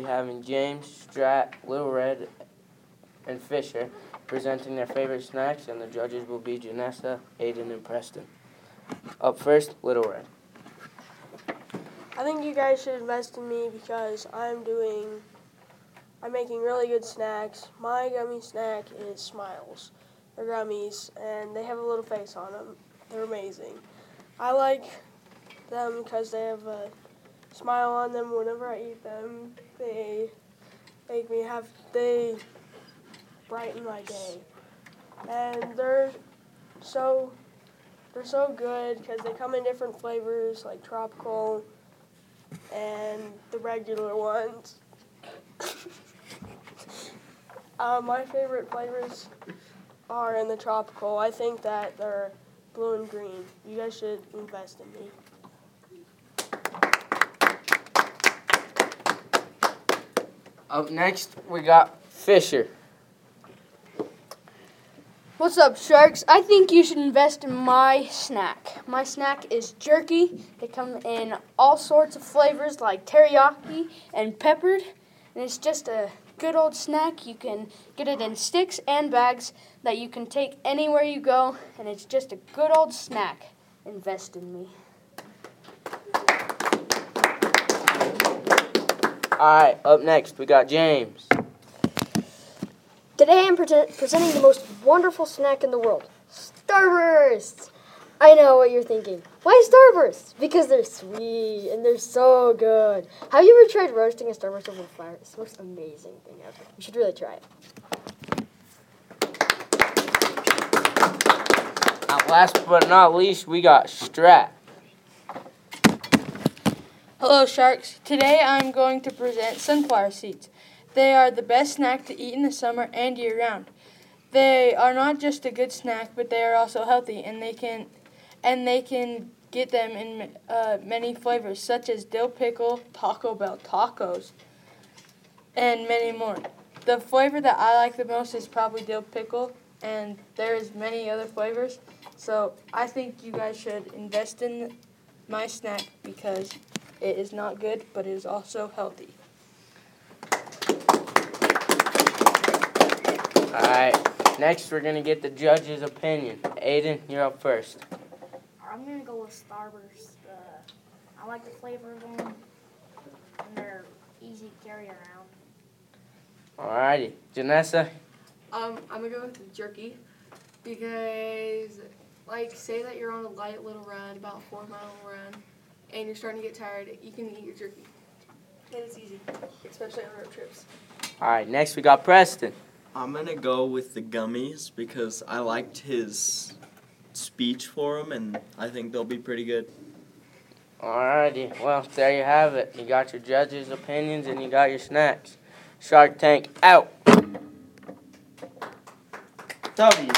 be having James, Strat, Little Red, and Fischer presenting their favorite snacks, and the judges will be Janessa, Aiden, and Preston. Up first, Little Red. I think you guys should invest in me because I'm doing, I'm making really good snacks. My gummy snack is Smiles. They're gummies and they have a little face on them. They're amazing. I like them because they have a smile on them whenever I eat them. They make me have, they brighten my day. And they're so, they're so good because they come in different flavors like tropical and the regular ones. uh, my favorite flavors are in the tropical. I think that they're blue and green. You guys should invest in me. Up next, we got Fischer. What's up, Sharks? I think you should invest in my snack. My snack is jerky. They come in all sorts of flavors like teriyaki and peppered. And it's just a good old snack. You can get it in sticks and bags that you can take anywhere you go. And it's just a good old snack. Invest in me. All right, up next, we got James. Today I'm pre- presenting the most wonderful snack in the world Starbursts! I know what you're thinking. Why Starbursts? Because they're sweet and they're so good. Have you ever tried roasting a Starburst over fire? It's the most amazing thing ever. You should really try it. Now, last but not least, we got Strat. Hello, Sharks. Today I'm going to present sunflower seeds. They are the best snack to eat in the summer and year round. They are not just a good snack, but they are also healthy, and they can, and they can get them in uh, many flavors, such as dill pickle, Taco Bell tacos, and many more. The flavor that I like the most is probably dill pickle, and there's many other flavors. So I think you guys should invest in my snack because it is not good, but it is also healthy. All right, next, we're going to get the judge's opinion. Aiden, you're up first. I'm gonna go with Starburst. Uh, I like the flavor of them, and they're easy to carry around. All righty, Janessa. Um, I'm gonna go with the jerky because, like, say that you're on a light little run, about a four mile run, and you're starting to get tired, you can eat your jerky. And it's easy, especially on road trips. All right, next we got Preston. I'm gonna go with the gummies because I liked his speech for them, and I think they'll be pretty good. Alrighty, well, there you have it. You got your judges' opinions and you got your snacks. Shark Tank out. W.